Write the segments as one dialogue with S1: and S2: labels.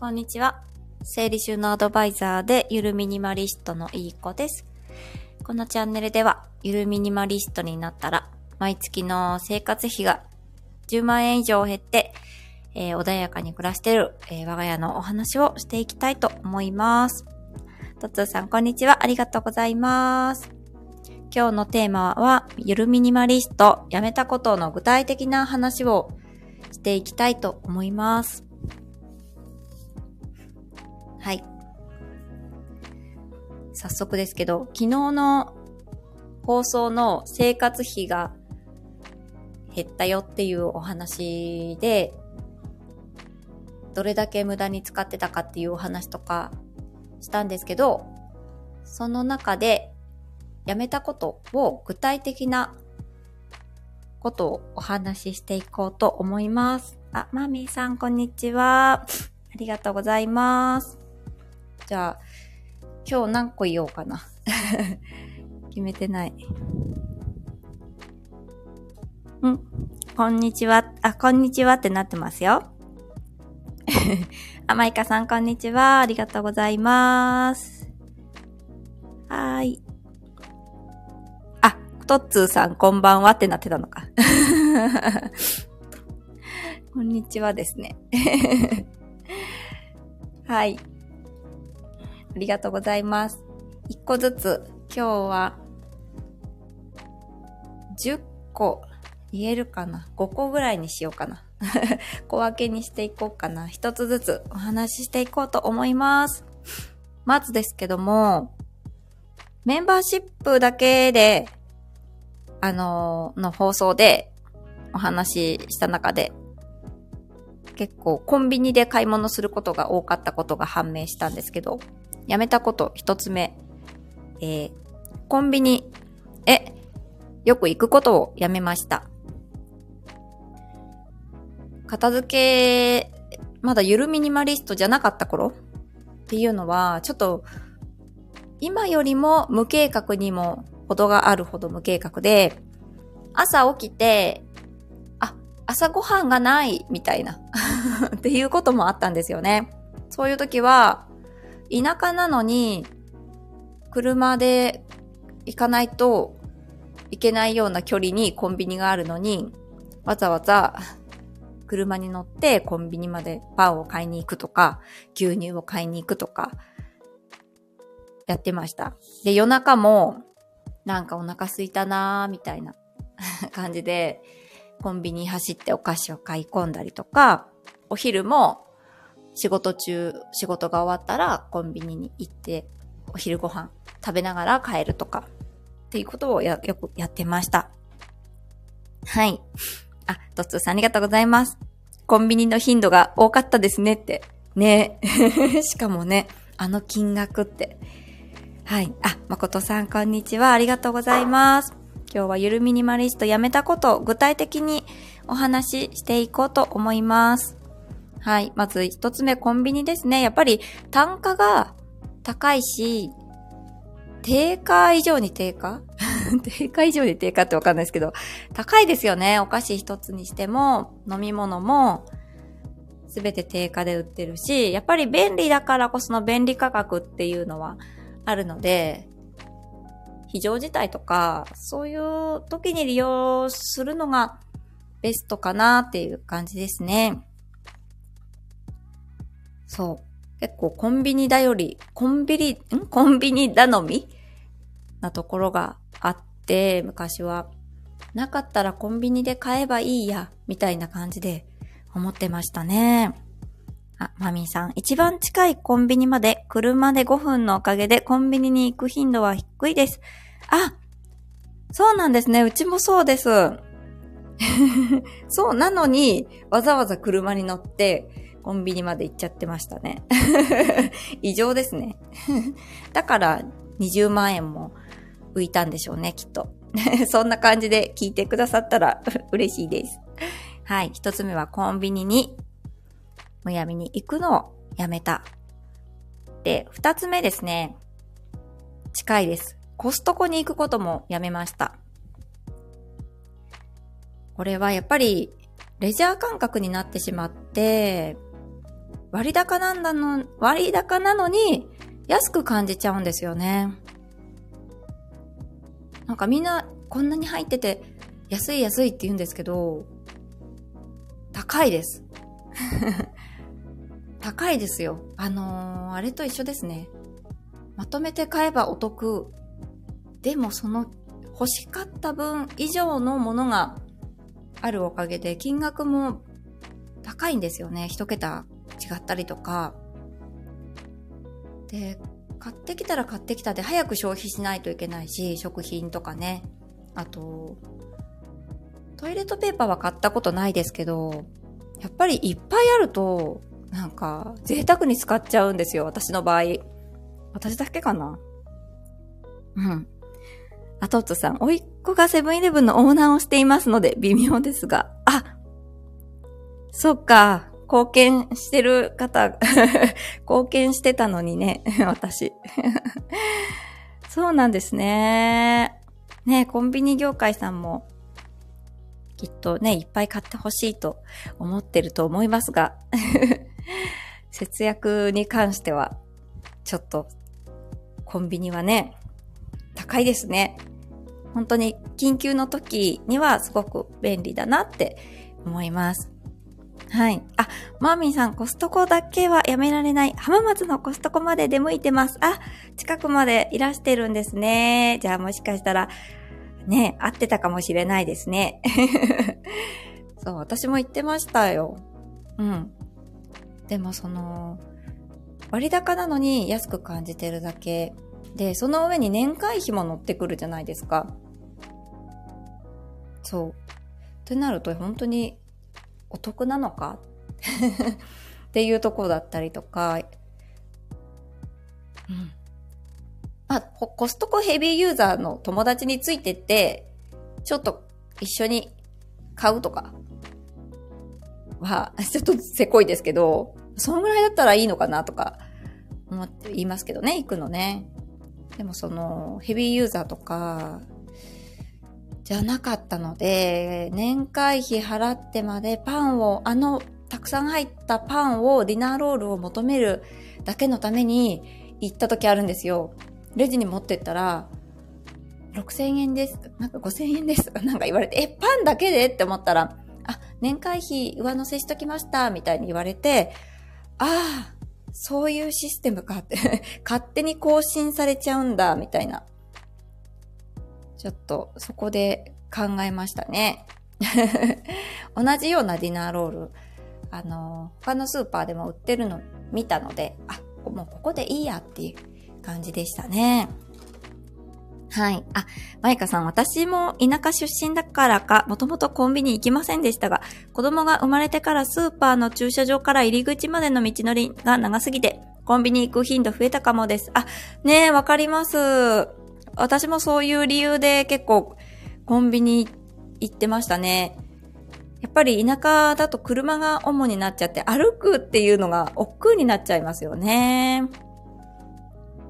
S1: こんにちは。整理収納アドバイザーでゆるミニマリストのいい子です。このチャンネルでは、ゆるミニマリストになったら、毎月の生活費が10万円以上減って、えー、穏やかに暮らしている、えー、我が家のお話をしていきたいと思います。とつーさん、こんにちは。ありがとうございます。今日のテーマは、ゆるミニマリスト、やめたことの具体的な話をしていきたいと思います。早速ですけど、昨日の放送の生活費が減ったよっていうお話で、どれだけ無駄に使ってたかっていうお話とかしたんですけど、その中でやめたことを具体的なことをお話ししていこうと思います。あ、マミーさんこんにちは。ありがとうございます。じゃあ、今日何個言おうかな。決めてない。んこんにちは。あ、こんにちはってなってますよ。あ、マイカさん、こんにちは。ありがとうございます。はーい。あ、トッツーさん、こんばんはってなってたのか。こんにちはですね。はい。ありがとうございます。一個ずつ、今日は、10個言えるかな ?5 個ぐらいにしようかな。小分けにしていこうかな。一つずつお話ししていこうと思います。まずですけども、メンバーシップだけで、あの、の放送でお話しした中で、結構コンビニで買い物することが多かったことが判明したんですけど、やめたこと一つ目。えー、コンビニへよく行くことをやめました。片付け、まだゆるミニマリストじゃなかった頃っていうのは、ちょっと、今よりも無計画にも程があるほど無計画で、朝起きて、あ、朝ごはんがないみたいな っていうこともあったんですよね。そういう時は、田舎なのに、車で行かないといけないような距離にコンビニがあるのに、わざわざ車に乗ってコンビニまでパンを買いに行くとか、牛乳を買いに行くとか、やってました。で、夜中も、なんかお腹すいたなーみたいな 感じで、コンビニ走ってお菓子を買い込んだりとか、お昼も仕事中、仕事が終わったらコンビニに行ってお昼ご飯食べながら帰るとかっていうことをや、よくやってました。はい。あ、トッツーさんありがとうございます。コンビニの頻度が多かったですねって。ね しかもね、あの金額って。はい。あ、誠さんこんにちは。ありがとうございます。今日はゆるミニマリストやめたことを具体的にお話ししていこうと思います。はい。まず一つ目、コンビニですね。やっぱり単価が高いし、定価以上に定価？定価以上に定価ってわかんないですけど、高いですよね。お菓子一つにしても、飲み物も、すべて定価で売ってるし、やっぱり便利だからこその便利価格っていうのはあるので、非常事態とか、そういう時に利用するのがベストかなっていう感じですね。そう。結構コンビニだより、コンビニ、ん？コンビニ頼み？なところがあって、昔は。なかったらコンビニで買えばいいや、みたいな感じで思ってましたね。あ、マミーさん。一番近いコンビニまで車で5分のおかげでコンビニに行く頻度は低いです。あ、そうなんですね。うちもそうです。そう、なのに、わざわざ車に乗って、コンビニまで行っちゃってましたね。異常ですね。だから20万円も浮いたんでしょうね、きっと。そんな感じで聞いてくださったら嬉しいです。はい。一つ目はコンビニにむやみに行くのをやめた。で、二つ目ですね。近いです。コストコに行くこともやめました。これはやっぱりレジャー感覚になってしまって、割高なんだの、割高なのに安く感じちゃうんですよね。なんかみんなこんなに入ってて安い安いって言うんですけど、高いです。高いですよ。あのー、あれと一緒ですね。まとめて買えばお得。でもその欲しかった分以上のものがあるおかげで金額も高いんですよね。一桁違ったりとか。で、買ってきたら買ってきたで早く消費しないといけないし、食品とかね。あと、トイレットペーパーは買ったことないですけど、やっぱりいっぱいあると、なんか、贅沢に使っちゃうんですよ、私の場合。私だけかなうん。あとっとさん、おいっ子がセブンイレブンのオーナーをしていますので、微妙ですが。あそっか。貢献してる方、貢献してたのにね、私。そうなんですね。ね、コンビニ業界さんも、きっとね、いっぱい買ってほしいと思ってると思いますが、節約に関しては、ちょっと、コンビニはね、高いですね。本当に緊急の時にはすごく便利だなって思います。はい。あ、マーミンさん、コストコだけはやめられない。浜松のコストコまで出向いてます。あ、近くまでいらしてるんですね。じゃあもしかしたら、ね、合ってたかもしれないですね。そう、私も言ってましたよ。うん。でもその、割高なのに安く感じてるだけ。で、その上に年会費も乗ってくるじゃないですか。そう。ってなると本当にお得なのか？っていうとこだったりとか、うん。まあ、コストコヘビーユーザーの友達についてって、ちょっと一緒に買うとかは、ちょっとせこいですけど、そのぐらいだったらいいのかなとか思って言いますけどね、行くのね。でもその、ヘビーユーザーとか、じゃなかったので、年会費払ってまでパンを、あの、たくさん入ったパンを、ディナーロールを求めるだけのために行った時あるんですよ。レジに持ってったら、6000円です。なんか5000円ですとか なんか言われて、え、パンだけで？って思ったら、あ、年会費上乗せしときました、みたいに言われて、ああ、そういうシステムかって 勝手に更新されちゃうんだ、みたいな。ちょっとそこで考えましたね。同じようなディナーロール、あの、他のスーパーでも売ってるの見たので、あ、もうここでいいやっていう感じでしたね。はい。あ、マイカさん、私も田舎出身だからか、もともとコンビニ行きませんでしたが、子供が生まれてからスーパーの駐車場から入り口までの道のりが長すぎて、コンビニ行く頻度増えたかもです。あ、ねえ、わかります。私もそういう理由で結構コンビニ行ってましたね。やっぱり田舎だと車が主になっちゃって歩くっていうのが億劫になっちゃいますよね。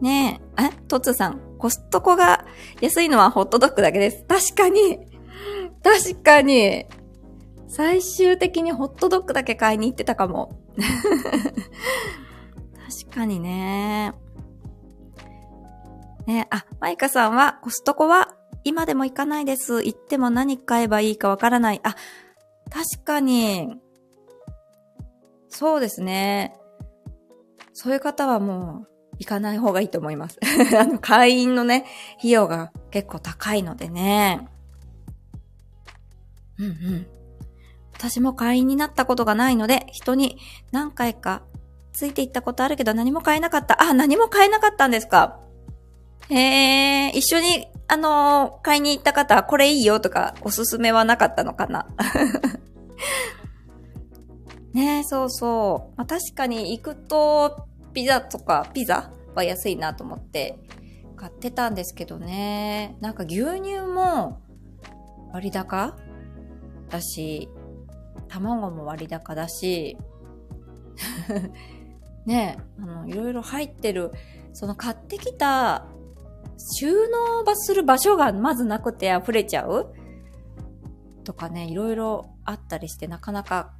S1: ねえ、え、トツさん、コストコが安いのはホットドッグだけです。確かに、確かに、最終的にホットドッグだけ買いに行ってたかも。確かにね。ね、あ、マイカさんはコストコは今でも行かないです。行っても何買えばいいかわからない。あ、確かに。そうですね。そういう方はもう行かない方がいいと思います。あの、会員のね、費用が結構高いのでね。うんうん。私も会員になったことがないので、人に何回かついていったことあるけど何も買えなかった。あ、何も買えなかったんですかへえ、一緒に、あのー、買いに行った方、これいいよとか、おすすめはなかったのかな？ね、そうそう。まあ、確かに行くと、ピザとか、ピザは安いなと思って買ってたんですけどね。なんか牛乳も割高？だし、卵も割高だし、ね、あの、いろいろ入ってる、その買ってきた収納場する場所がまずなくて溢れちゃう？とかね、いろいろあったりしてなかなか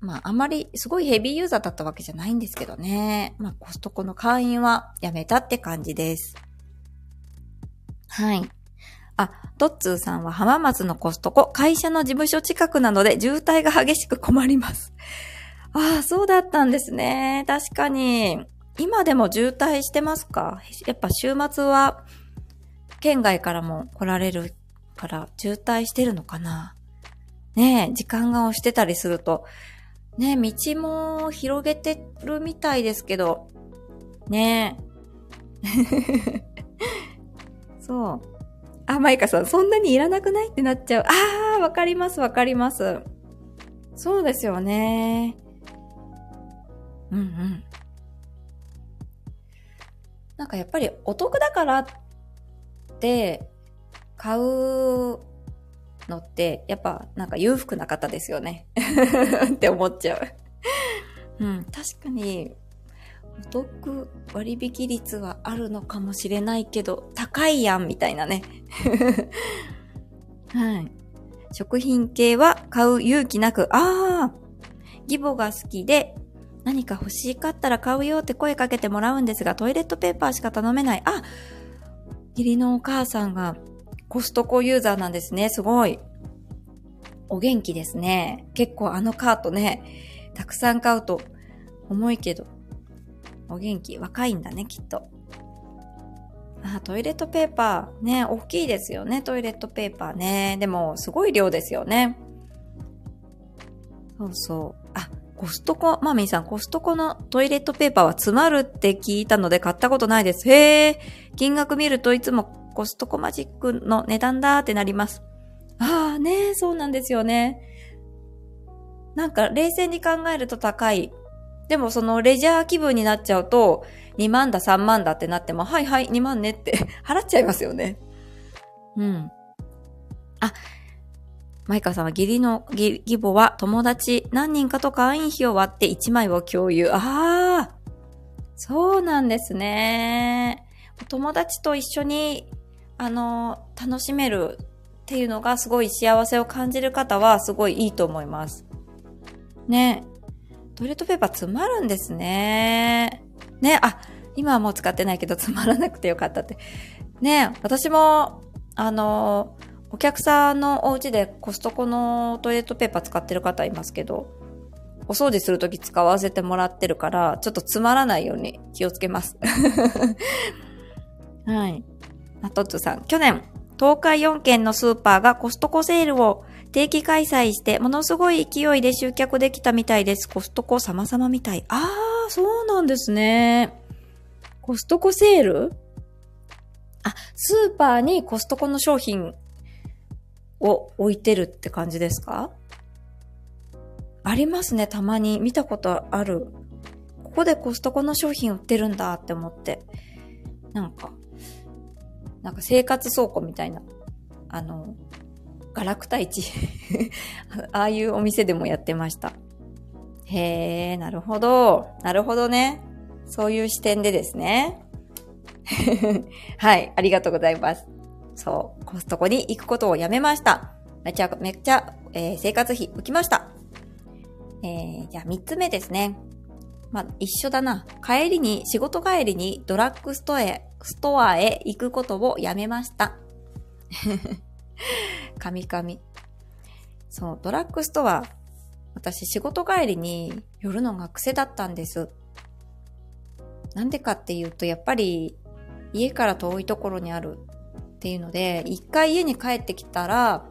S1: まあ、あまりすごいヘビーユーザーだったわけじゃないんですけどね。まあ、コストコの会員はやめたって感じです。はい。あ、トッツーさんは浜松のコストコ、会社の事務所近くなので渋滞が激しく困ります。ああ、そうだったんですね。確かに。今でも渋滞してますか？やっぱ週末は県外からも来られるから渋滞してるのかな？ねえ、時間が押してたりすると、ねえ、道も広げてるみたいですけど、ねえ。そう。あ、マイカさん、そんなにいらなくない？ってなっちゃう。あー、わかります、わかります。そうですよね。うんうん。なんかやっぱりお得だからって買うのって、やっぱなんか裕福な方ですよね。って思っちゃう。うん、確かにお得割引率はあるのかもしれないけど、高いやんみたいなね。はい。食品系は買う勇気なく、ああ義母が好きで、何か欲しかったら買うよって声かけてもらうんですが、トイレットペーパーしか頼めない。あ義理のお母さんがコストコユーザーなんですね。すごい。お元気ですね。結構あのカートね、たくさん買うと重いけど、お元気、若いんだね、きっと。あ、トイレットペーパー。ね、大きいですよね、トイレットペーパーね。でも、すごい量ですよね。そうそう。あ、コストコ、マミーさん、コストコのトイレットペーパーは詰まるって聞いたので買ったことないです。へえ、金額見るといつもコストコマジックの値段だってなります。ああねえ、そうなんですよね。なんか冷静に考えると高いでもそのレジャー気分になっちゃうと、2万だ3万だってなっても、はいはい2万ねって 払っちゃいますよね。うん。あ、マイカさんは義理の義母は友達何人かと会員費を割って1枚を共有。ああそうなんですね。友達と一緒に、あの、楽しめるっていうのがすごい幸せを感じる方はすごいいいと思います。ね。トイレットペーパー詰まるんですね。ね、あ、今はもう使ってないけど詰まらなくてよかったって。ね、私も、あの、お客さんのお家でコストコのトイレットペーパー使ってる方いますけど、お掃除するとき使わせてもらってるから、ちょっと詰まらないように気をつけます。はい。あとつさん、去年、東海4県のスーパーがコストコセールを定期開催してものすごい勢いで集客できたみたいです。コストコ様々みたい。あー、そうなんですね。コストコセール？あ、スーパーにコストコの商品を置いてるって感じですか？ありますね、たまに。見たことある。ここでコストコの商品売ってるんだって思って。なんか、なんか生活倉庫みたいな。あの、ガラクタ市 ああいうお店でもやってました。へえ、なるほど。なるほどね。そういう視点でですね。はい、ありがとうございます。そう、コストコに行くことをやめました。めちゃめちゃ、えー、生活費浮きました。えー、じゃあ3つ目ですね。まあ、一緒だな。帰りに、仕事帰りにドラッグストアへ、ストアへ行くことをやめました。カミカミ。そう、ドラッグストア、私仕事帰りに寄るのが癖だったんです。なんでかっていうと、やっぱり家から遠いところにあるっていうので、一回家に帰ってきたら、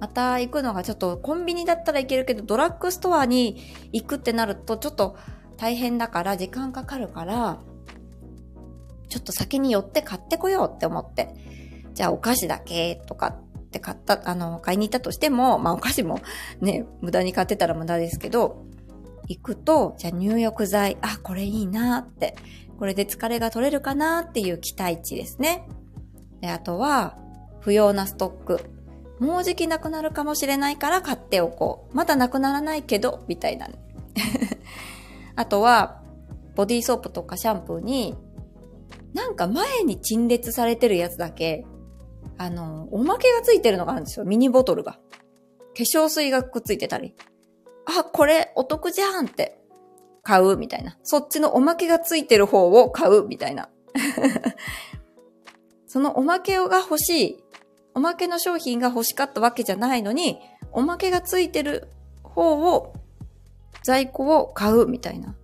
S1: また行くのがちょっとコンビニだったらいけるけど、ドラッグストアに行くってなるとちょっと大変だから時間かかるから、ちょっと先に寄って買ってこようって思って。じゃあお菓子だけとかって買った、あの、買いに行ったとしても、まあお菓子もね、無駄に買ってたら無駄ですけど、行くと、じゃあ入浴剤、あ、これいいなって、これで疲れが取れるかなっていう期待値ですね。で、あとは、不要なストック。もうじきなくなるかもしれないから買っておこう。まだなくならないけど、みたいな。あとは、ボディーソープとかシャンプーに、なんか前に陳列されてるやつだけあの、おまけがついてるのがあるんですよ。ミニボトルが。化粧水がくっついてたり。あ、これお得じゃんって買うみたいな。そっちのおまけがついてる方を買うみたいな。そのおまけが欲しい、おまけの商品が欲しかったわけじゃないのに、おまけがついてる方を、在庫を買うみたいな。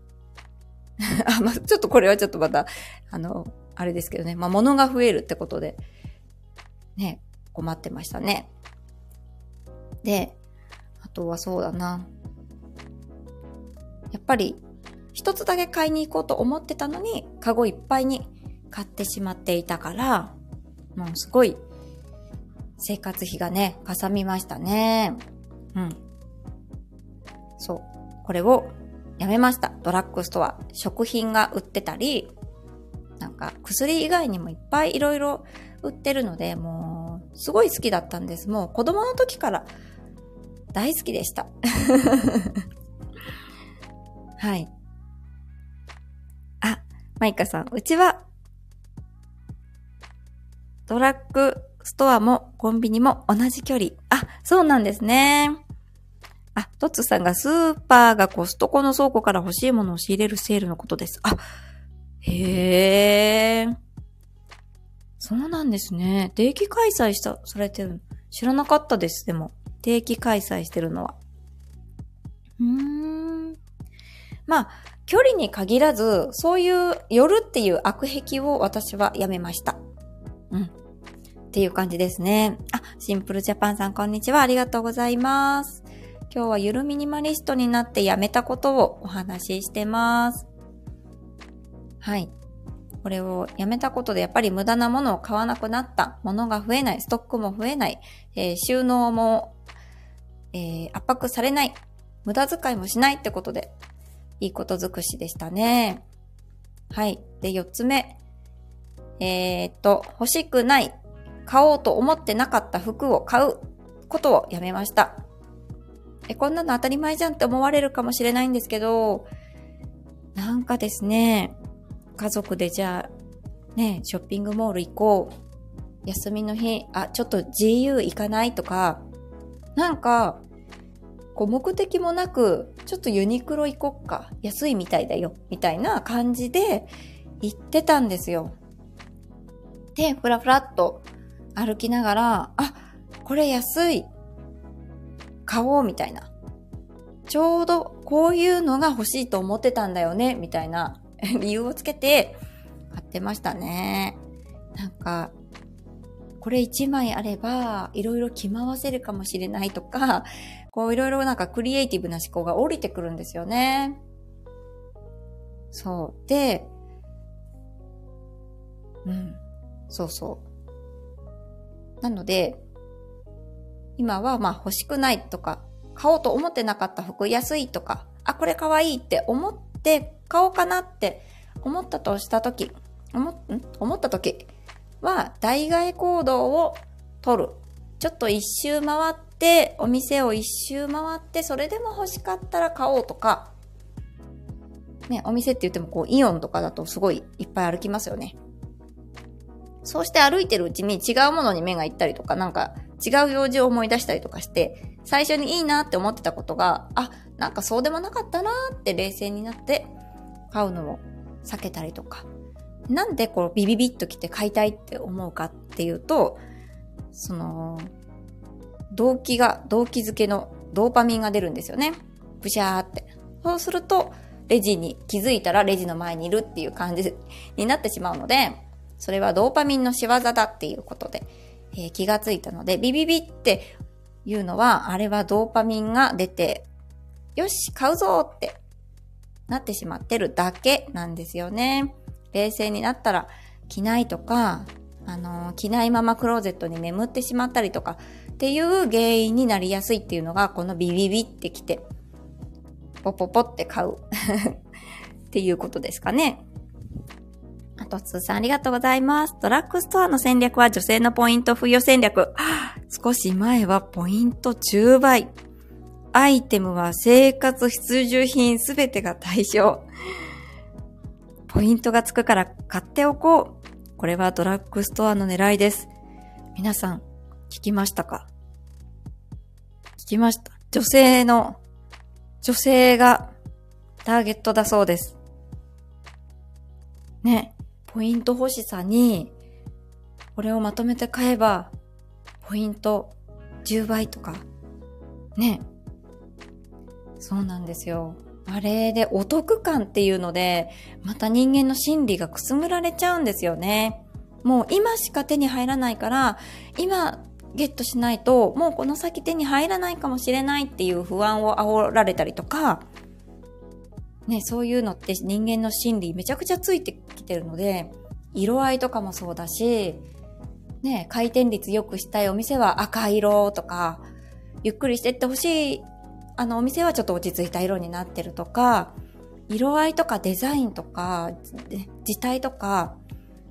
S1: あ、まあ、ちょっとこれはちょっとまた、あの、あれですけどね。まあ、物が増えるってことで、ね、困ってましたね。で、あとはそうだな。やっぱり、一つだけ買いに行こうと思ってたのに、カゴいっぱいに買ってしまっていたから、もうすごい、生活費がね、かさみましたね。うん。そう。これをやめました。ドラッグストア。食品が売ってたり、なんか薬以外にもいっぱいいろいろ売ってるので、もうすごい好きだったんです。もう子供の時から大好きでした。はい。あ、マイカさん、うちはドラッグストアもコンビニも同じ距離。あ、そうなんですね。あ、トッツさんがスーパーがコストコの倉庫から欲しいものを仕入れるセールのことです。あ、へえ。そうなんですね。定期開催した、されてる。知らなかったです、でも。定期開催してるのは。うーん。まあ、距離に限らず、そういう夜っていう悪癖を私はやめました。うん。っていう感じですね。あ、シンプルジャパンさんこんにちは。ありがとうございます。今日はゆるミニマリストになってやめたことをお話ししてます。はい。これをやめたことでやっぱり無駄なものを買わなくなった。物が増えない。ストックも増えない。えー、収納も、えー、圧迫されない。無駄遣いもしないってことで、いいこと尽くしでしたね。はい。で、四つ目。えー、っと、欲しくない。買おうと思ってなかった服を買うことをやめました。え、こんなの当たり前じゃんって思われるかもしれないんですけど、なんかですね、家族でじゃあ、ね、ショッピングモール行こう。休みの日、あ、ちょっと GU 行かないとか、なんか、こう目的もなく、ちょっとユニクロ行こっか。安いみたいだよ。みたいな感じで行ってたんですよ。で、ふらふらっと歩きながら、あ、これ安い。買おうみたいな。ちょうどこういうのが欲しいと思ってたんだよね、みたいな 理由をつけて買ってましたね。なんか、これ1枚あれば、いろいろ着回せるかもしれないとか、こういろいろなんかクリエイティブな思考が降りてくるんですよね。そう。で、うん。そうそう。なので、今はまあ欲しくないとか、買おうと思ってなかった服安いとか、あ、これ可愛いって思って買おうかなって思ったとしたとき、思、ん？思ったときは、代替行動を取る。ちょっと一周回って、お店を一周回って、それでも欲しかったら買おうとか、ね、お店って言ってもこう、イオンとかだとすごいいっぱい歩きますよね。そうして歩いてるうちに違うものに目が行ったりとか、なんか違う用事を思い出したりとかして、最初にいいなって思ってたことが、あ、なんかそうでもなかったなって冷静になって買うのを避けたりとか。なんでこうビビビッと来て買いたいって思うかっていうと、その、動機が、動機づけのドーパミンが出るんですよね。ブシャーって。そうすると、レジに気づいたらレジの前にいるっていう感じになってしまうので、それはドーパミンの仕業だっていうことで、えー、気がついたので、ビビビっていうのは、あれはドーパミンが出て、よし、買うぞってなってしまってるだけなんですよね。冷静になったら着ないとか、あの、着ないままクローゼットに眠ってしまったりとかっていう原因になりやすいっていうのが、このビビビってきて、ポポポって買う っていうことですかね。あと、つさんありがとうございます。ドラッグストアの戦略は女性のポイント付与戦略。少し前はポイント10倍。アイテムは生活必需品すべてが対象。ポイントがつくから買っておこう。これはドラッグストアの狙いです。皆さん、聞きましたか？聞きました。女性の女性がターゲットだそうです。ね、ポイント欲しさに、これをまとめて買えば、ポイント10倍とか、ね。そうなんですよ。あれでお得感っていうので、また人間の心理がくすぐられちゃうんですよね。もう今しか手に入らないから、今ゲットしないと、もうこの先手に入らないかもしれないっていう不安を煽られたりとか、ね、そういうのって人間の心理めちゃくちゃついてきてるので、色合いとかもそうだし、ね、回転率良くしたいお店は赤色とか、ゆっくりしてってほしい、あのお店はちょっと落ち着いた色になってるとか、色合いとかデザインとか、字体とか、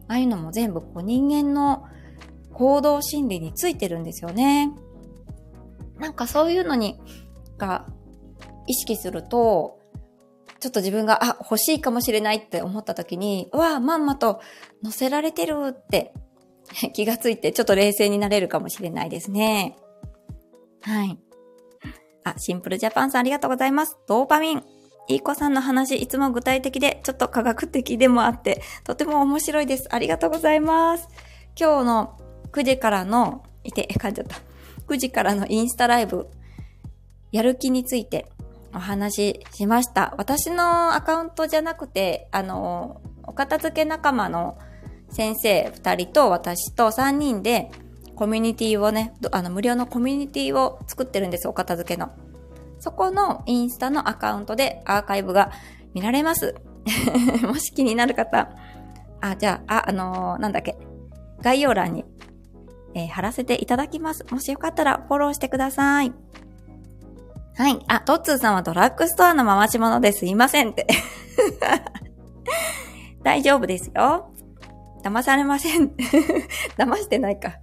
S1: ああいうのも全部こう人間の行動心理についてるんですよね。なんかそういうのに、が意識すると、ちょっと自分が、あ、欲しいかもしれないって思った時に、わあ、まんまと乗せられてるって 気がついて、ちょっと冷静になれるかもしれないですね。はい。あ、シンプルジャパンさんありがとうございます。ドーパミン。いい子さんの話、いつも具体的で、ちょっと科学的でもあって、とても面白いです。ありがとうございます。今日の9時からの、いて、噛んじゃった。9時からのインスタライブ、やる気についてお話ししました。私のアカウントじゃなくて、あの、お片付け仲間の先生2人と私と3人でコミュニティをね、あの、無料のコミュニティを作ってるんです、お片付けの。そこのインスタのアカウントでアーカイブが見られます。もし気になる方、あ、じゃあ、あ、あのー、なんだっけ、概要欄にえー、貼らせていただきます。もしよかったらフォローしてください。はい。あ、トッツーさんはドラッグストアの回し物ですいませんって。大丈夫ですよ。騙されません。騙してないか。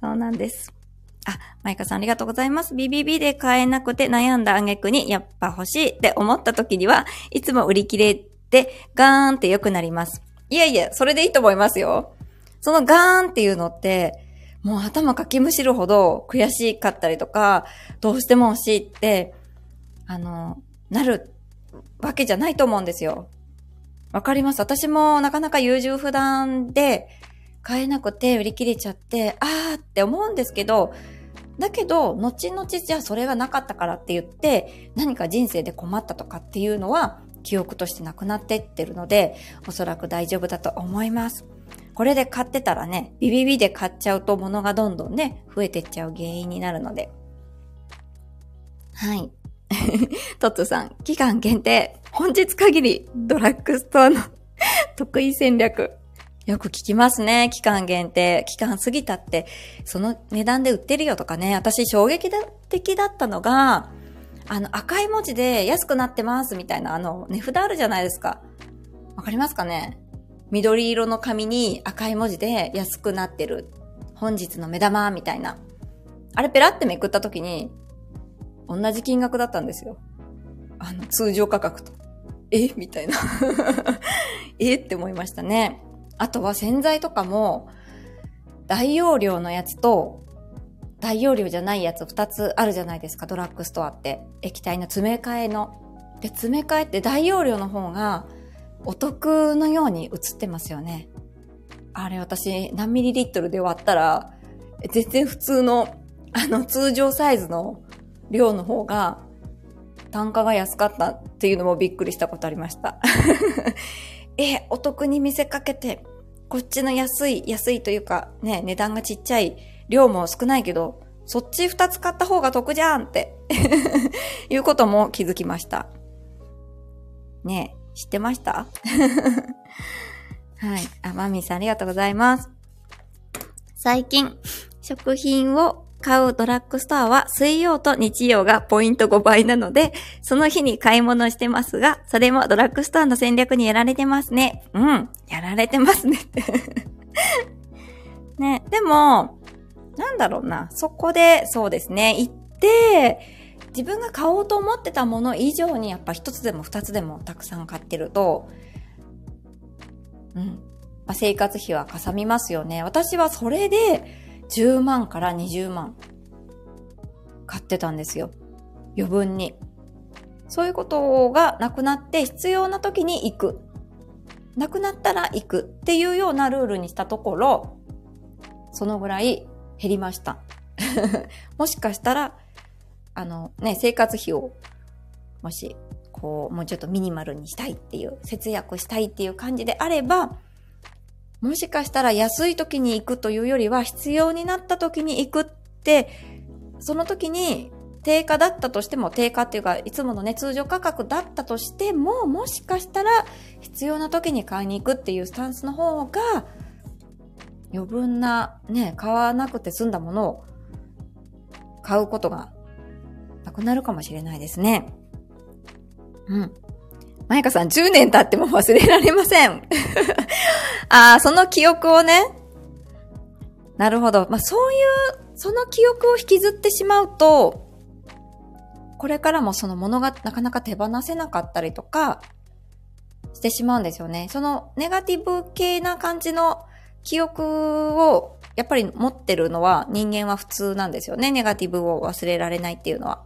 S1: そうなんです。あ、マイカさんありがとうございます。BBB で買えなくて悩んだ挙句に、やっぱ欲しいって思った時には、いつも売り切れて、ガーンって良くなります。いやいや、それでいいと思いますよ。そのガーンっていうのって、もう頭かきむしるほど悔しかったりとか、どうしても欲しいって、あの、なるわけじゃないと思うんですよ。わかります？私もなかなか優柔不断で買えなくて売り切れちゃって、あーって思うんですけど、だけど、後々じゃあそれがなかったからって言って、何か人生で困ったとかっていうのは、記憶としてなくなってってるので、おそらく大丈夫だと思います。これで買ってたらね、ビビビで買っちゃうと物がどんどんね、増えてっちゃう原因になるので。はい。トッツさん、期間限定、本日限り、ドラッグストアの 得意戦略。よく聞きますね。期間限定。期間過ぎたって、その値段で売ってるよとかね。私衝撃的だったのが、あの赤い文字で安くなってますみたいなあの値札あるじゃないですか。わかりますかね？緑色の紙に赤い文字で安くなってる。本日の目玉みたいな。あれペラってめくった時に、同じ金額だったんですよ。あの、通常価格と。え？みたいな え？って思いましたね。あとは洗剤とかも、大容量のやつと、大容量じゃないやつ2つあるじゃないですか、ドラッグストアって。液体の詰め替えの。で、詰め替えって大容量の方が、お得のように映ってますよね。あれ私何ミリリットルで割ったら、全然普通の、あの通常サイズの量の方が単価が安かったっていうのもびっくりしたことありました。え、お得に見せかけて、こっちの安い、安いというかね、値段がちっちゃい、量も少ないけど、そっち二つ買った方が得じゃんって いうことも気づきました。ね知ってました？はい。あ、マミーさんありがとうございます。最近、食品を買うドラッグストアは水曜と日曜がポイント5倍なので、その日に買い物してますが、それもドラッグストアの戦略にやられてますね。うん、やられてますね。ね、でも、なんだろうな、そこで、そうですね、行って、自分が買おうと思ってたもの以上にやっぱ一つでも二つでもたくさん買ってると、うん。まあ、生活費はかさみますよね。私はそれで10万から20万買ってたんですよ。余分に。そういうことがなくなって必要な時に行く。なくなったら行くっていうようなルールにしたところ、そのぐらい減りました。もしかしたら、あのね、生活費を、もし、こう、もうちょっとミニマルにしたいっていう、節約したいっていう感じであれば、もしかしたら安い時に行くというよりは必要になった時に行くって、その時に定価だったとしても、定価っていうか、いつものね、通常価格だったとしても、もしかしたら必要な時に買いに行くっていうスタンスの方が、余分なね、買わなくて済んだものを買うことがなくなるかもしれないですね。うん。マイカさん、10年経っても忘れられません。ああ、その記憶をね。なるほど。まあ、そういう、その記憶を引きずってしまうと、これからもそのものがなかなか手放せなかったりとかしてしまうんですよね。そのネガティブ系な感じの記憶をやっぱり持ってるのは人間は普通なんですよね。ネガティブを忘れられないっていうのは。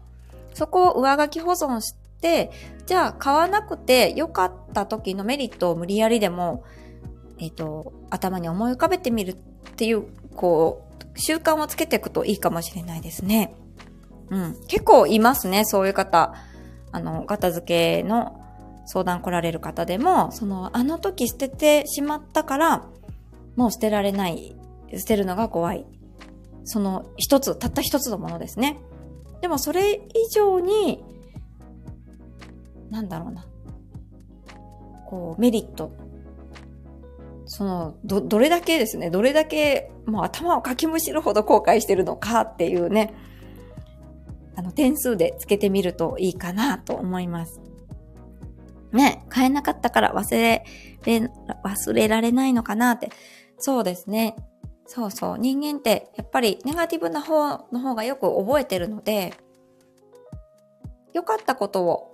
S1: そこを上書き保存して、じゃあ買わなくて良かった時のメリットを無理やりでも、えっ、ー、と、頭に思い浮かべてみるっていう、こう、習慣をつけていくといいかもしれないですね。うん。結構いますね、そういう方。あの、片付けの相談来られる方でも、その、あの時捨ててしまったから、もう捨てられない。捨てるのが怖い。その一つ、たった一つのものですね。でもそれ以上に、なんだろうな。こう、メリット。その、ど、どれだけですね、どれだけ、もう頭をかきむしるほど後悔してるのかっていうね、あの、点数でつけてみるといいかなと思います。ね、買えなかったから忘れ、忘れられないのかなって。そうですね。そうそう。人間ってやっぱりネガティブな方の方がよく覚えてるので、良かったことを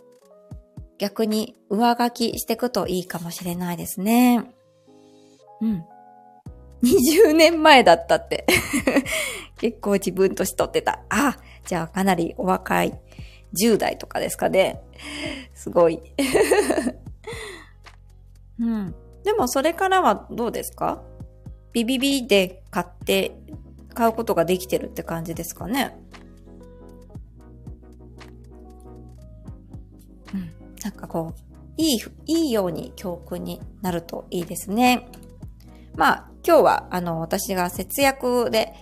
S1: 逆に上書きしていくといいかもしれないですね。うん。20年前だったって 結構自分としとってた。あ、じゃあかなりお若い10代とかですかね。すごい。うん。でもそれからはどうですか？ビビビで買って、買うことができてるって感じですかね。うん。なんかこう、いい、いいように教訓になるといいですね。まあ、今日は、あの、私が節約で、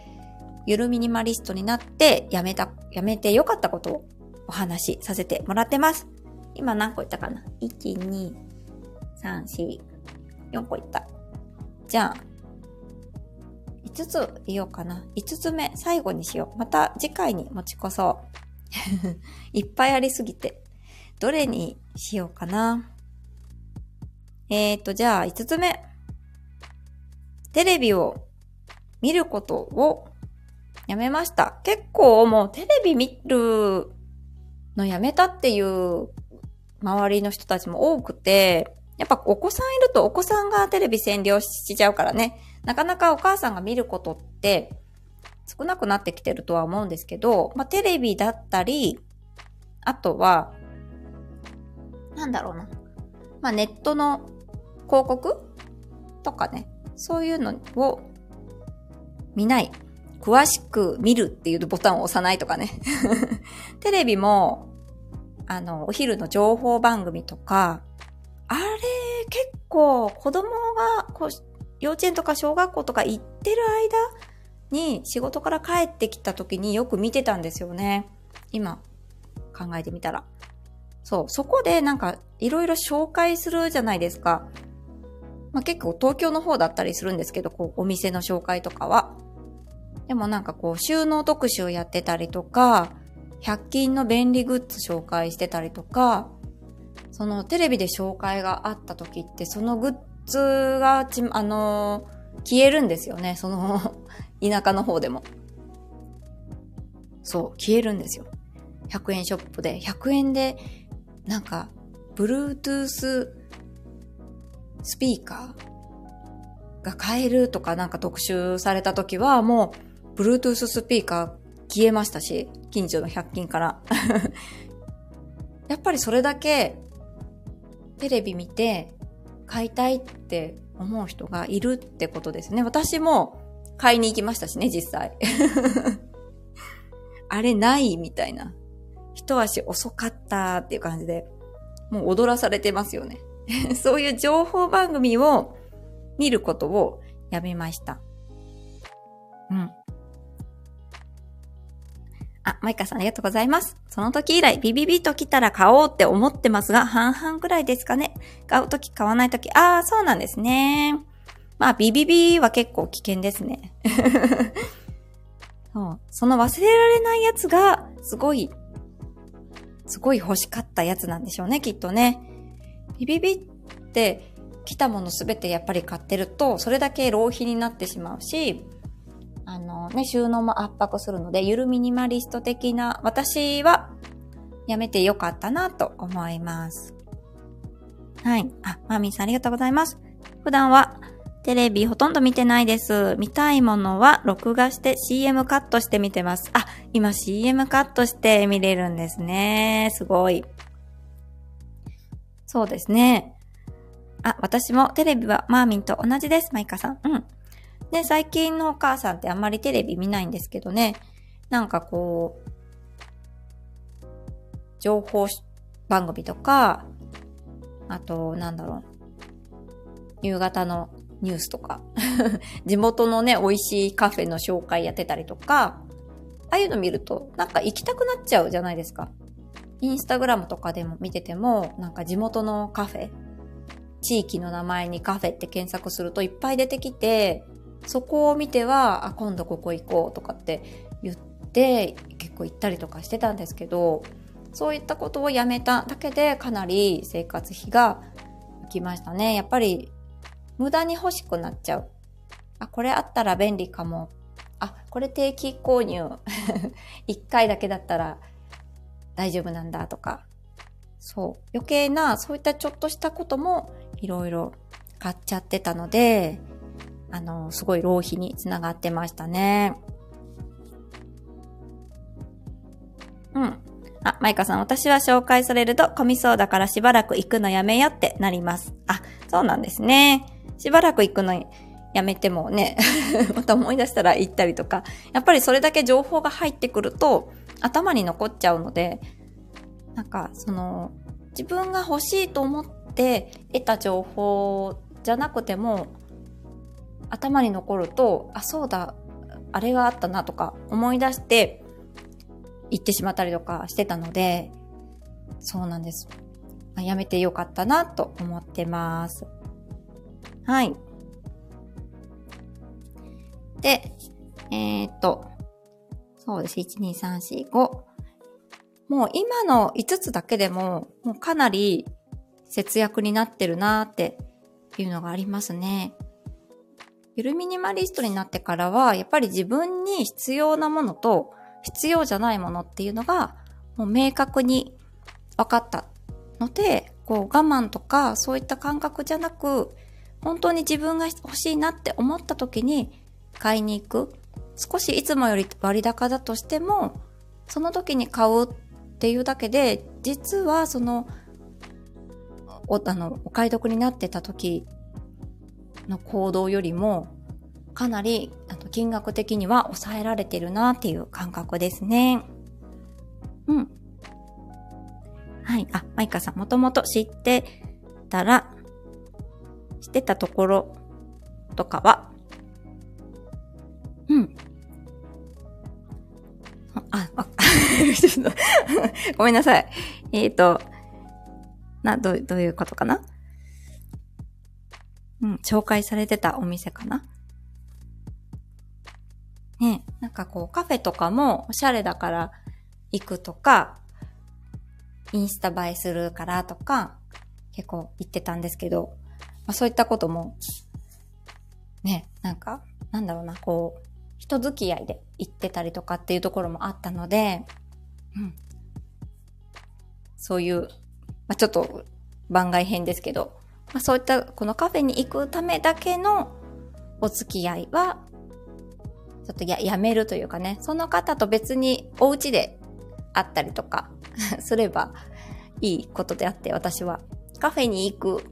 S1: ゆるミニマリストになって、やめた、やめてよかったことをお話しさせてもらってます。今何個いったかな ?1、2、3、4、4個いった。じゃあ、5つ言おうかな。5つ目、最後にしよう。また次回に持ち越そう。いっぱいありすぎて。どれにしようかな。えーと、じゃあ5つ目。テレビを見ることをやめました。結構もうテレビ見るのやめたっていう周りの人たちも多くて、やっぱお子さんいるとお子さんがテレビ占領しちゃうからね、なかなかお母さんが見ることって少なくなってきてるとは思うんですけど、まあ、テレビだったり、あとは、なんだろうな。まあ、ネットの広告？とかね、そういうのを見ない。詳しく見るっていうボタンを押さないとかね。テレビも、あの、お昼の情報番組とか、あれ、結構子供がこう幼稚園とか小学校とか行ってる間に仕事から帰ってきた時によく見てたんですよね。今、考えてみたら。そう、そこでなんかいろいろ紹介するじゃないですか。まあ、結構東京の方だったりするんですけど、こう、お店の紹介とかは。でもなんかこう、収納特集やってたりとか、100均の便利グッズ紹介してたりとか、そのテレビで紹介があった時って、そのグッズがち、あの、消えるんですよね。その 田舎の方でも。そう、消えるんですよ。100円ショップで。100円で、なんか、Bluetooth スピーカーが買えるとかなんか特集された時は、もう、Bluetooth スピーカー消えましたし、近所の100均から やっぱりそれだけテレビ見て買いたいって思う人がいるってことですね。私も買いに行きましたしね、実際。あれないみたいな。一足遅かったっていう感じで、もう踊らされてますよね。そういう情報番組を見ることをやめました。うん。あ、マイカさんありがとうございます。その時以来、ビビビと来たら買おうって思ってますが、半々くらいですかね。買う時買わない時、ああ、そうなんですね。まあ、ビビビは結構危険ですね。そう。その忘れられないやつが、すごい、すごい欲しかったやつなんでしょうね、きっとね。ビビビって来たものすべてやっぱり買ってると、それだけ浪費になってしまうし、あのね、収納も圧迫するので、ゆるミニマリスト的な私はやめてよかったなと思います。はい。あ、マーミーさんありがとうございます。普段はテレビほとんど見てないです。見たいものは録画して CM カットして見てます。あ、今 CM カットして見れるんですね。すごい。そうですね。あ、私もテレビはマーミンと同じです。マイカさん。うん。で、最近のお母さんってあんまりテレビ見ないんですけどね、なんかこう、情報番組とか、あと、なんだろう、夕方のニュースとか、地元のね、美味しいカフェの紹介やってたりとか、ああいうの見ると、なんか行きたくなっちゃうじゃないですか。インスタグラムとかでも見てても、なんか地元のカフェ、地域の名前にカフェって検索するといっぱい出てきて、そこを見ては、あ、今度ここ行こうとかって言って、結構行ったりとかしてたんですけど、そういったことをやめただけでかなり生活費が浮きましたね。やっぱり無駄に欲しくなっちゃう。あ、これあったら便利かも。あ、これ定期購入。一回だけだったら大丈夫なんだとか。そう。余計な、そういったちょっとしたこともいろいろ買っちゃってたので、あの、すごい浪費につながってましたね。うん。あ、マイカさん、私は紹介されると混みそうだからしばらく行くのやめよってなります。あ、そうなんですね。しばらく行くのやめてもね、また思い出したら行ったりとか、やっぱりそれだけ情報が入ってくると頭に残っちゃうので、なんかその自分が欲しいと思って得た情報じゃなくても頭に残ると、あ、そうだ、あれがあったなとか思い出して行ってしまったりとかしてたので、そうなんです。やめてよかったなと思ってます。はい。で、えー、っと、そうです。1、2、3、4、5。もう今の5つだけでも、もうかなり節約になってるなっていうのがありますね。ゆるミニマリストになってからは、やっぱり自分に必要なものと必要じゃないものっていうのが、もう明確に分かったので、こう我慢とかそういった感覚じゃなく、本当に自分が欲しいなって思った時に買いに行く。少しいつもより割高だとしても、その時に買うっていうだけで、実はその、お、あの、お買い得になってた時の行動よりも、かなり、あと金額的には抑えられてるなっていう感覚ですね。うん。はい。あ、マイカさん、もともと知ってたら、してたところとかは、うん。あ、あ、ちょっとごめんなさい。えっ、ー、と、な、どう、どういうことかな？うん、紹介されてたお店かな？ね、なんかこうカフェとかもおしゃれだから行くとか、インスタ映えするからとか、結構行ってたんですけど、まあ、そういったことも、ね、なんか、なんだろうな、こう、人付き合いで行ってたりとかっていうところもあったので、うん。そういう、まあ、ちょっと番外編ですけど、まあ、そういったこのカフェに行くためだけのお付き合いは、ちょっとや、やめるというかね、その方と別にお家で会ったりとか すればいいことであって、私は。カフェに行く。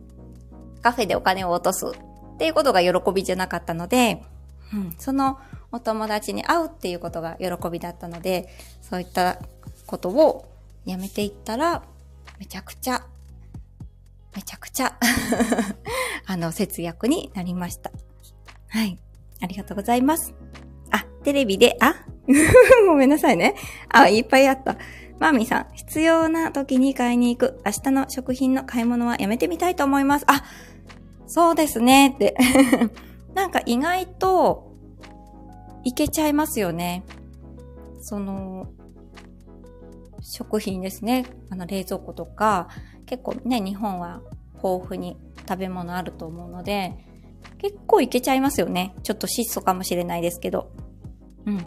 S1: カフェでお金を落とす。っていうことが喜びじゃなかったので、うん、そのお友達に会うっていうことが喜びだったので、そういったことをやめていったら、めちゃくちゃ、めちゃくちゃ あの、節約になりました。はい。ありがとうございます。あ、テレビで、あ？ごめんなさいね。あ、いっぱいあった。マーミーさん、必要な時に買いに行く。明日の食品の買い物はやめてみたいと思います。あ、そうですねって。なんか意外と、いけちゃいますよね。その、食品ですね。あの冷蔵庫とか、結構ね、日本は豊富に食べ物あると思うので、結構いけちゃいますよね。ちょっと質素かもしれないですけど。うん。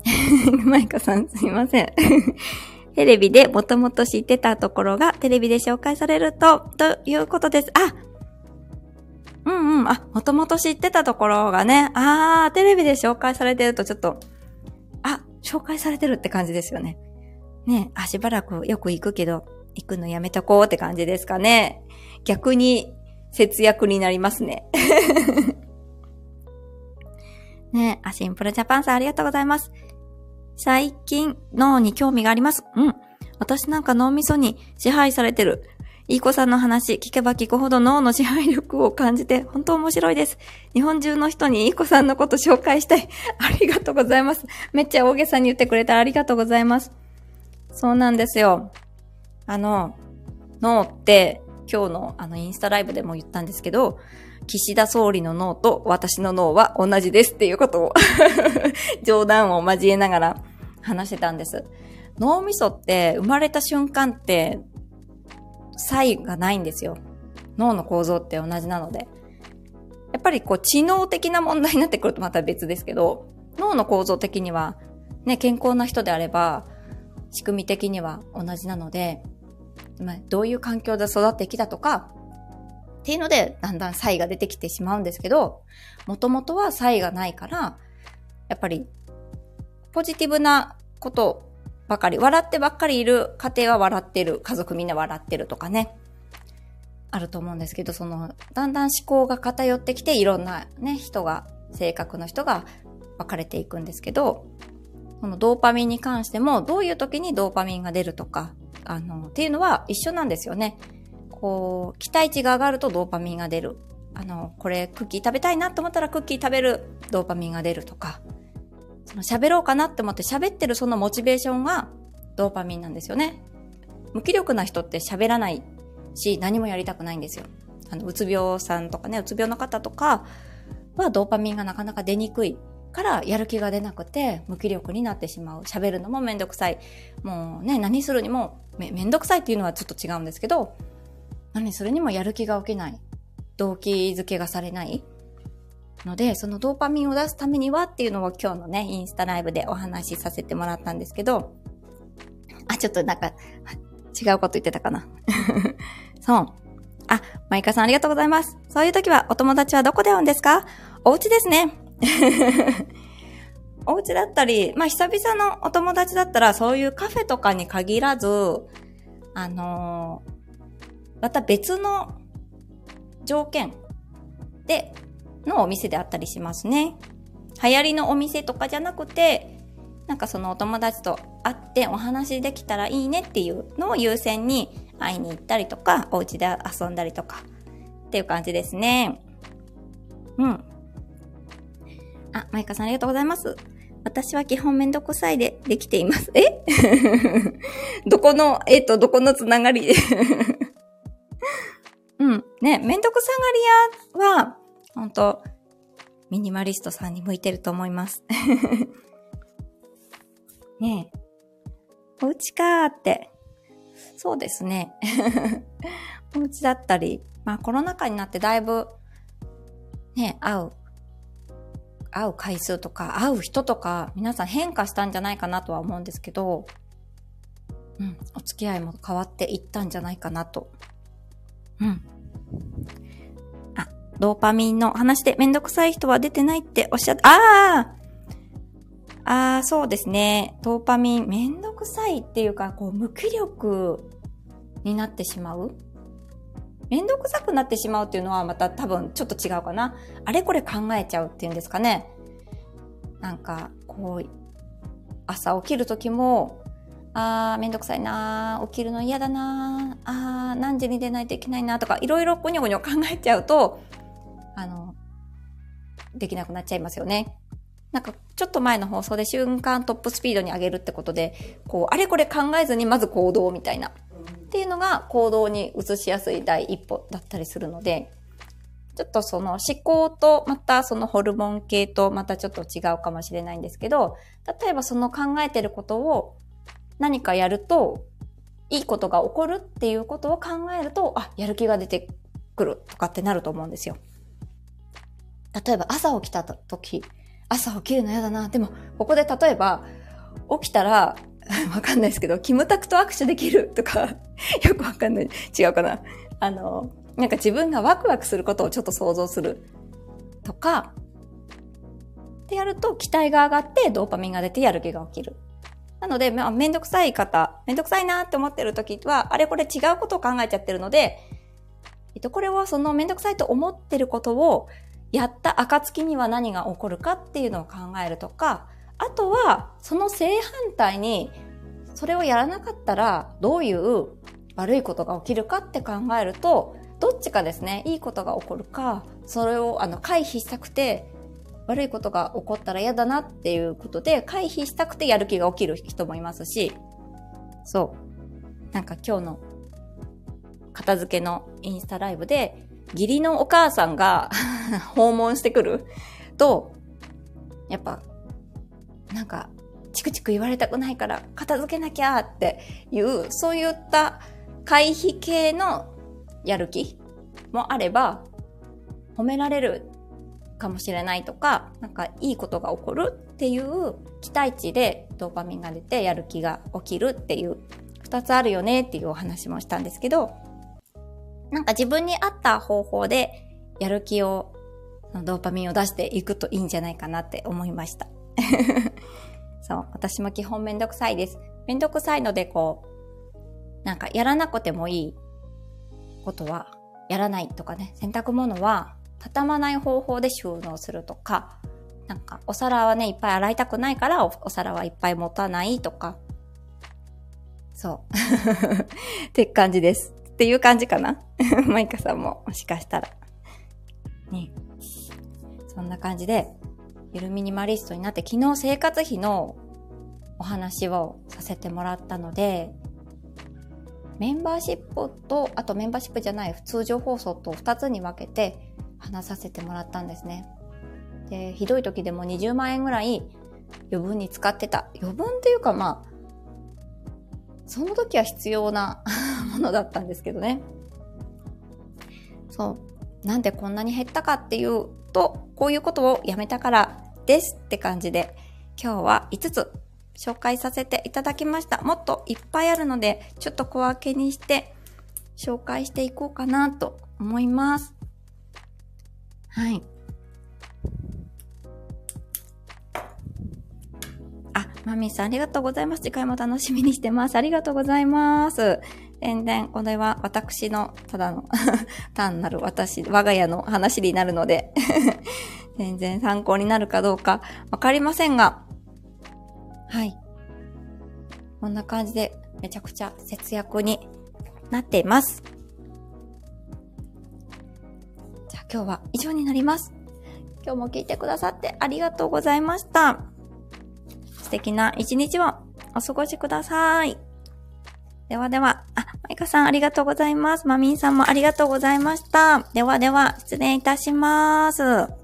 S1: マイカさんすいません。テレビでもともと知ってたところがテレビで紹介されると、ということです。あうんうん。あ、もともと知ってたところがね、あー、テレビで紹介されてるとちょっと、あ、紹介されてるって感じですよね。ね、あ、しばらくよく行くけど、行くのやめとこうって感じですかね。逆に節約になりますね。ねあ、シンプルジャパンさんありがとうございます。最近、脳に興味があります。うん。私なんか脳みそに支配されてる。いい子さんの話、聞けば聞くほど脳の支配力を感じて、本当面白いです。日本中の人にいい子さんのこと紹介したい。ありがとうございます。めっちゃ大げさに言ってくれたありがとうございます。そうなんですよ。あの、脳って、今日のあのインスタライブでも言ったんですけど、岸田総理の脳と私の脳は同じですっていうことを 冗談を交えながら話してたんです。脳みそって生まれた瞬間って差異がないんですよ。脳の構造って同じなので。やっぱりこう知能的な問題になってくるとまた別ですけど、脳の構造的にはね、健康な人であれば仕組み的には同じなので、まあ、どういう環境で育ってきたとか、っていうので、だんだん差異が出てきてしまうんですけど、もともとは差異がないから、やっぱり、ポジティブなことばかり、笑ってばっかりいる家庭は笑ってる、家族みんな笑ってるとかね、あると思うんですけど、その、だんだん思考が偏ってきて、いろんなね、人が、性格の人が分かれていくんですけど、このドーパミンに関しても、どういう時にドーパミンが出るとか、あの、っていうのは一緒なんですよね。こう、期待値が上がるとドーパミンが出る。あの、これクッキー食べたいなと思ったらクッキー食べるドーパミンが出るとか、その喋ろうかなって思って喋ってるそのモチベーションがドーパミンなんですよね。無気力な人って喋らないし、何もやりたくないんですよ。あの、うつ病さんとかね、うつ病の方とかはドーパミンがなかなか出にくいからやる気が出なくて無気力になってしまう。喋るのもめんどくさい。もうね、何するにもめめんどくさいっていうのはちょっと違うんですけど、何するにもやる気が起きない。動機づけがされないので、そのドーパミンを出すためにはっていうのを今日のね、インスタライブでお話しさせてもらったんですけど、あ、ちょっとなんか、違うこと言ってたかな。そう。あ、マイカさんありがとうございます。そういう時はお友達はどこで会うんですか？お家ですね。お家だったり、まあ久々のお友達だったらそういうカフェとかに限らず、あのー、また別の条件で、のお店であったりしますね。流行りのお店とかじゃなくて、なんかそのお友達と会ってお話できたらいいねっていうのを優先に会いに行ったりとか、お家で遊んだりとかっていう感じですね。うん。あ、マイカさんありがとうございます。私は基本めんどくさいでできています。え？どこの、えっ、ー、と、どこのつながり？で うん。ね、めんどくさがり屋は、ほんと、ミニマリストさんに向いてると思います。ねえ。お家かーって。そうですね。お家だったり、まあコロナ禍になってだいぶ、ね、会う会う回数とか、会う人とか、皆さん変化したんじゃないかなとは思うんですけど、うん、お付き合いも変わっていったんじゃないかなと。うん。あ、ドーパミンの話でめんどくさい人は出てないっておっしゃった。ああああ、そうですね。ドーパミン、めんどくさいっていうか、こう、無気力になってしまうめんどくさくなってしまうっていうのはまた多分ちょっと違うかな。あれこれ考えちゃうっていうんですかね。なんか、こう、朝起きる時も、あー、めんどくさいなー起きるの嫌だなーあー、何時に出ないといけないなとか、いろいろゴニョゴニョ考えちゃうと、あの、できなくなっちゃいますよね。なんか、ちょっと前の放送で瞬間トップスピードに上げるってことで、こう、あれこれ考えずにまず行動みたいな。っていうのが行動に移しやすい第一歩だったりするので、ちょっとその思考とまたそのホルモン系とまたちょっと違うかもしれないんですけど、例えばその考えてることを何かやるといいことが起こるっていうことを考えると、あ、やる気が出てくるとかってなると思うんですよ。例えば朝起きた時、朝起きるの嫌だな。でも、ここで例えば、起きたら、わかんないですけど、キムタクと握手できるとか、よくわかんない。違うかな。あの、なんか自分がワクワクすることをちょっと想像するとか、ってやると期待が上がってドーパミンが出てやる気が起きる。なので、まあ、めんどくさい方、めんどくさいなって思ってる時は、あれこれ違うことを考えちゃってるので、えっと、これはそのめんどくさいと思ってることをやった暁には何が起こるかっていうのを考えるとか、あとは、その正反対に、それをやらなかったら、どういう悪いことが起きるかって考えると、どっちかですね、いいことが起こるか、それをあの回避したくて、悪いことが起こったら嫌だなっていうことで、回避したくてやる気が起きる人もいますし、そう。なんか今日の片付けのインスタライブで、義理のお母さんが 訪問してくると、やっぱなんか、チクチク言われたくないから片付けなきゃっていう、そういった回避系のやる気もあれば、褒められるかもしれないとか、なんかいいことが起こるっていう期待値でドーパミンが出てやる気が起きるっていう二つあるよねっていうお話もしたんですけど、なんか自分に合った方法でやる気を、ドーパミンを出していくといいんじゃないかなって思いました。そう、私も基本めんどくさいです。めんどくさいので、こう、なんかやらなくてもいいことはやらないとかね、洗濯物は畳まない方法で収納するとか、なんかお皿はね、いっぱい洗いたくないからお皿はいっぱい持たないとか、そう。って感じです。っていう感じかな マイカさんももしかしたら。ね。そんな感じで、ゆるミニマリストになって昨日生活費のお話をさせてもらったので、メンバーシップと、あとメンバーシップじゃない普通常放送と2つに分けて話させてもらったんですね。で、ひどい時でも20万円ぐらい余分に使ってた。余分っていうかまあ、その時は必要な ものだったんですけどね。そう。なんでこんなに減ったかっていうと、こういうことをやめたからですって感じで、今日は5つ紹介させていただきました。もっといっぱいあるので、ちょっと小分けにして紹介していこうかなと思います。はい。あ、マミーさんありがとうございます。次回も楽しみにしてます。ありがとうございます。全然、これは私の、ただの 単なる私、我が家の話になるので 全然参考になるかどうかわかりませんが、はい。こんな感じで、めちゃくちゃ節約になっています。じゃあ今日は以上になります。今日も聞いてくださってありがとうございました。素敵な一日をお過ごしください。ではでは、あ、マイカさんありがとうございます。マミンさんもありがとうございました。ではでは、失礼いたします。